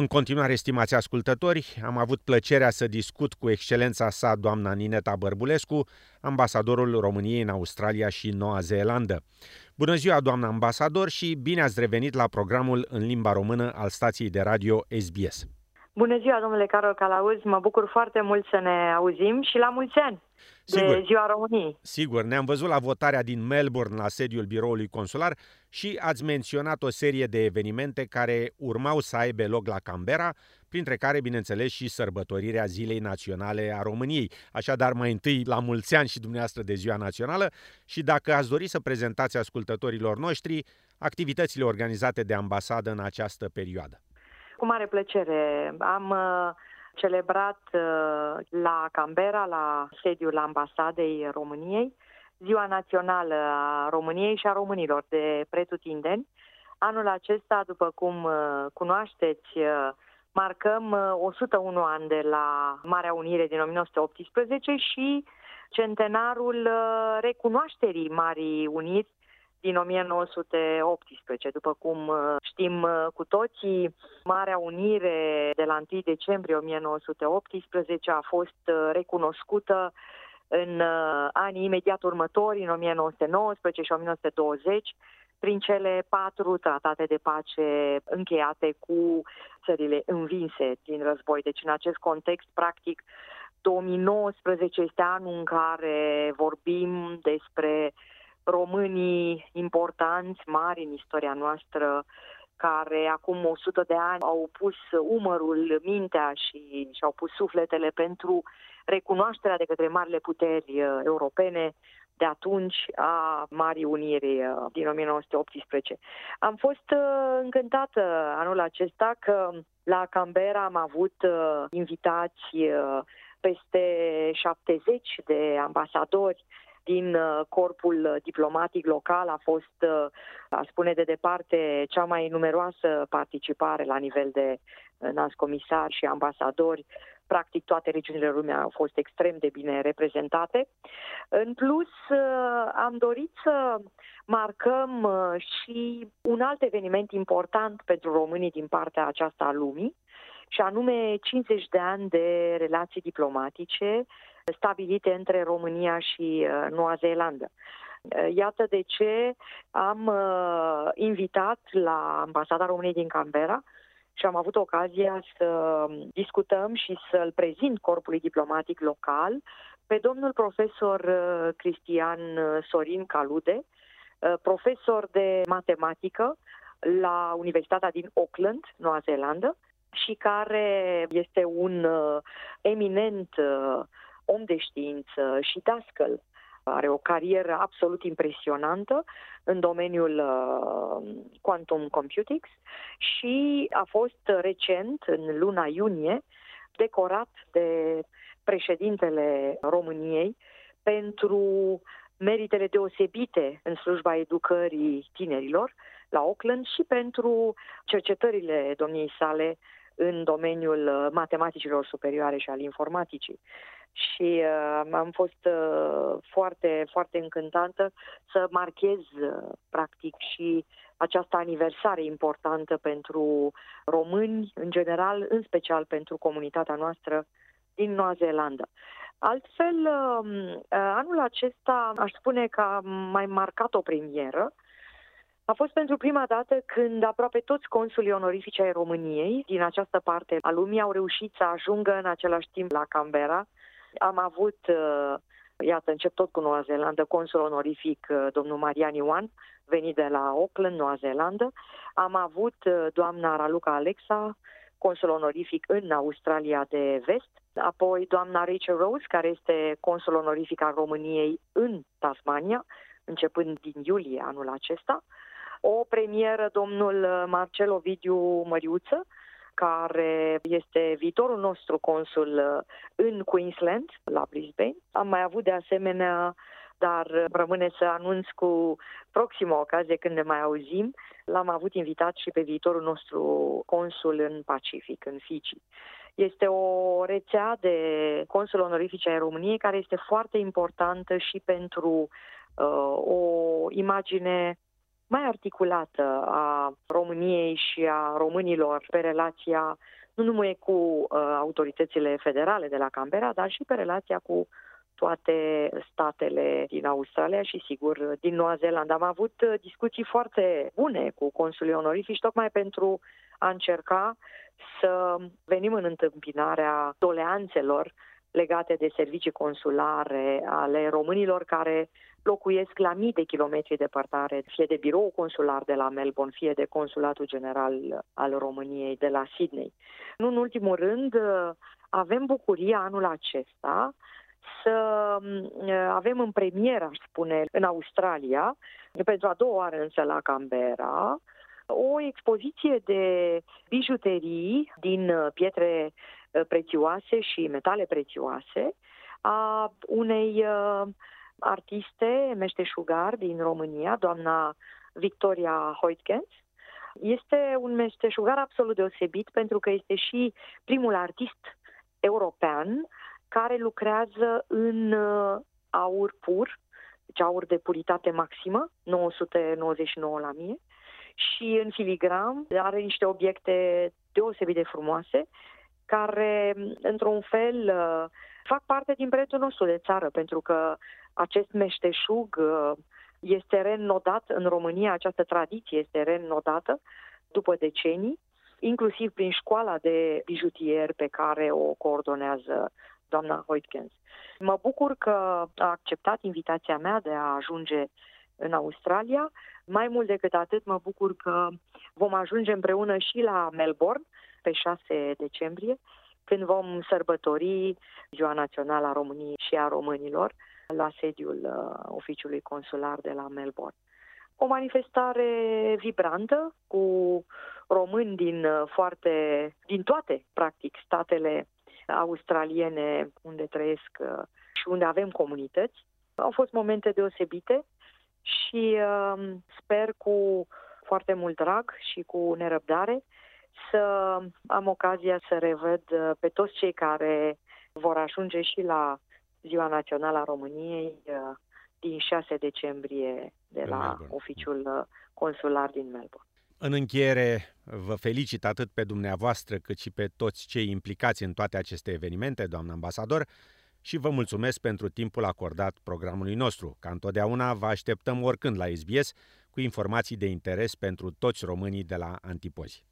În continuare, stimați ascultători, am avut plăcerea să discut cu excelența sa doamna Nineta Bărbulescu, ambasadorul României în Australia și Noua Zeelandă. Bună ziua, doamna ambasador, și bine ați revenit la programul în limba română al stației de radio SBS. Bună ziua, domnule Carol Calauz, mă bucur foarte mult să ne auzim și la mulți ani! Sigur. de Ziua României. Sigur, ne-am văzut la votarea din Melbourne la sediul biroului consular și ați menționat o serie de evenimente care urmau să aibă loc la Canberra, printre care, bineînțeles, și sărbătorirea Zilei Naționale a României. Așadar, mai întâi, la mulți ani și dumneavoastră de Ziua Națională și dacă ați dori să prezentați ascultătorilor noștri activitățile organizate de ambasadă în această perioadă. Cu mare plăcere. Am uh, celebrat uh, la Canberra, la sediul ambasadei României, Ziua Națională a României și a românilor de pretutindeni. Anul acesta, după cum uh, cunoașteți, uh, marcăm 101 ani de la Marea Unire din 1918 și centenarul recunoașterii Marii Uniri din 1918. După cum uh, știm uh, cu toții, Marea Unire de la 1 decembrie 1918 a fost uh, recunoscută în anii imediat următori, în 1919 și 1920, prin cele patru tratate de pace încheiate cu țările învinse din război. Deci, în acest context, practic, 2019 este anul în care vorbim despre românii importanți, mari în istoria noastră, care acum 100 de ani au pus umărul, mintea și și-au pus sufletele pentru recunoașterea de către marile puteri uh, europene de atunci a Marii Uniri uh, din 1918. Am fost uh, încântată anul acesta că la Canberra am avut invitați peste 70 de ambasadori din uh, corpul diplomatic local a fost, uh, a spune de departe, cea mai numeroasă participare la nivel de uh, înalți comisari și ambasadori. Practic toate regiunile lumii au fost extrem de bine reprezentate. În plus, am dorit să marcăm și un alt eveniment important pentru românii din partea aceasta a lumii, și anume 50 de ani de relații diplomatice stabilite între România și uh, Noua Zeelandă. Uh, iată de ce am uh, invitat la Ambasada României din Canberra și am avut ocazia să discutăm și să-l prezint corpului diplomatic local pe domnul profesor Cristian Sorin Calude, profesor de matematică la Universitatea din Auckland, Noua Zeelandă, și care este un eminent om de știință și dascăl. Are o carieră absolut impresionantă în domeniul uh, quantum computing și a fost recent, în luna iunie, decorat de președintele României pentru meritele deosebite în slujba educării tinerilor la Auckland și pentru cercetările domniei sale în domeniul matematicilor superioare și al informaticii și uh, am fost uh, foarte, foarte încântată să marchez uh, practic și această aniversare importantă pentru români în general, în special pentru comunitatea noastră din Noua Zeelandă. Altfel, uh, anul acesta aș spune că a mai marcat o premieră. A fost pentru prima dată când aproape toți consulii onorifici ai României din această parte a lumii au reușit să ajungă în același timp la Canberra am avut, uh, iată, încep tot cu Noua Zeelandă, consul onorific uh, domnul Marian Ioan, venit de la Auckland, Noua Zeelandă. Am avut uh, doamna Raluca Alexa, consul onorific în Australia de Vest, apoi doamna Rachel Rose, care este consul onorific al României în Tasmania, începând din iulie anul acesta. O premieră, domnul Marcel Ovidiu Măriuță, care este viitorul nostru consul uh, în Queensland, la Brisbane. Am mai avut de asemenea dar rămâne să anunț cu proxima ocazie când ne mai auzim. L-am avut invitat și pe viitorul nostru consul în Pacific, în Fiji. Este o rețea de consul onorifice ai României care este foarte importantă și pentru uh, o imagine mai articulată a României și a românilor pe relația nu numai cu uh, autoritățile federale de la Canberra, dar și pe relația cu toate statele din Australia și, sigur, din Noua Zeelandă. Am avut uh, discuții foarte bune cu consulii onorifici, tocmai pentru a încerca să venim în întâmpinarea doleanțelor legate de servicii consulare ale românilor care locuiesc la mii de kilometri departare, fie de birou consular de la Melbourne, fie de consulatul general al României de la Sydney. Nu în ultimul rând, avem bucuria anul acesta să mm, avem în premieră, aș spune, în Australia, pentru a doua oară însă la Canberra, o expoziție de bijuterii din pietre Uh, prețioase și metale prețioase a unei uh, artiste meșteșugar din România, doamna Victoria Hoitkens. Este un meșteșugar absolut deosebit pentru că este și primul artist european care lucrează în uh, aur pur, deci aur de puritate maximă, 999 la mie, și în filigram are niște obiecte deosebit de frumoase care, într-un fel, uh, fac parte din prețul nostru de țară, pentru că acest meșteșug uh, este reînnodat în România, această tradiție este reînnodată după decenii, inclusiv prin școala de bijutier pe care o coordonează doamna Hoitkens. Mă bucur că a acceptat invitația mea de a ajunge în Australia. Mai mult decât atât, mă bucur că vom ajunge împreună și la Melbourne, pe 6 decembrie, când vom sărbători Ziua Națională a României și a Românilor la sediul uh, oficiului consular de la Melbourne. O manifestare vibrantă cu români din uh, foarte, din toate, practic, statele australiene unde trăiesc uh, și unde avem comunități. Au fost momente deosebite și uh, sper cu foarte mult drag și cu nerăbdare să am ocazia să revăd uh, pe toți cei care vor ajunge și la Ziua Națională a României uh, din 6 decembrie de la Melbourne. oficiul uh, consular din Melbourne. În încheiere, vă felicit atât pe dumneavoastră cât și pe toți cei implicați în toate aceste evenimente, doamnă ambasador, și vă mulțumesc pentru timpul acordat programului nostru. Ca întotdeauna, vă așteptăm oricând la SBS cu informații de interes pentru toți românii de la Antipozi.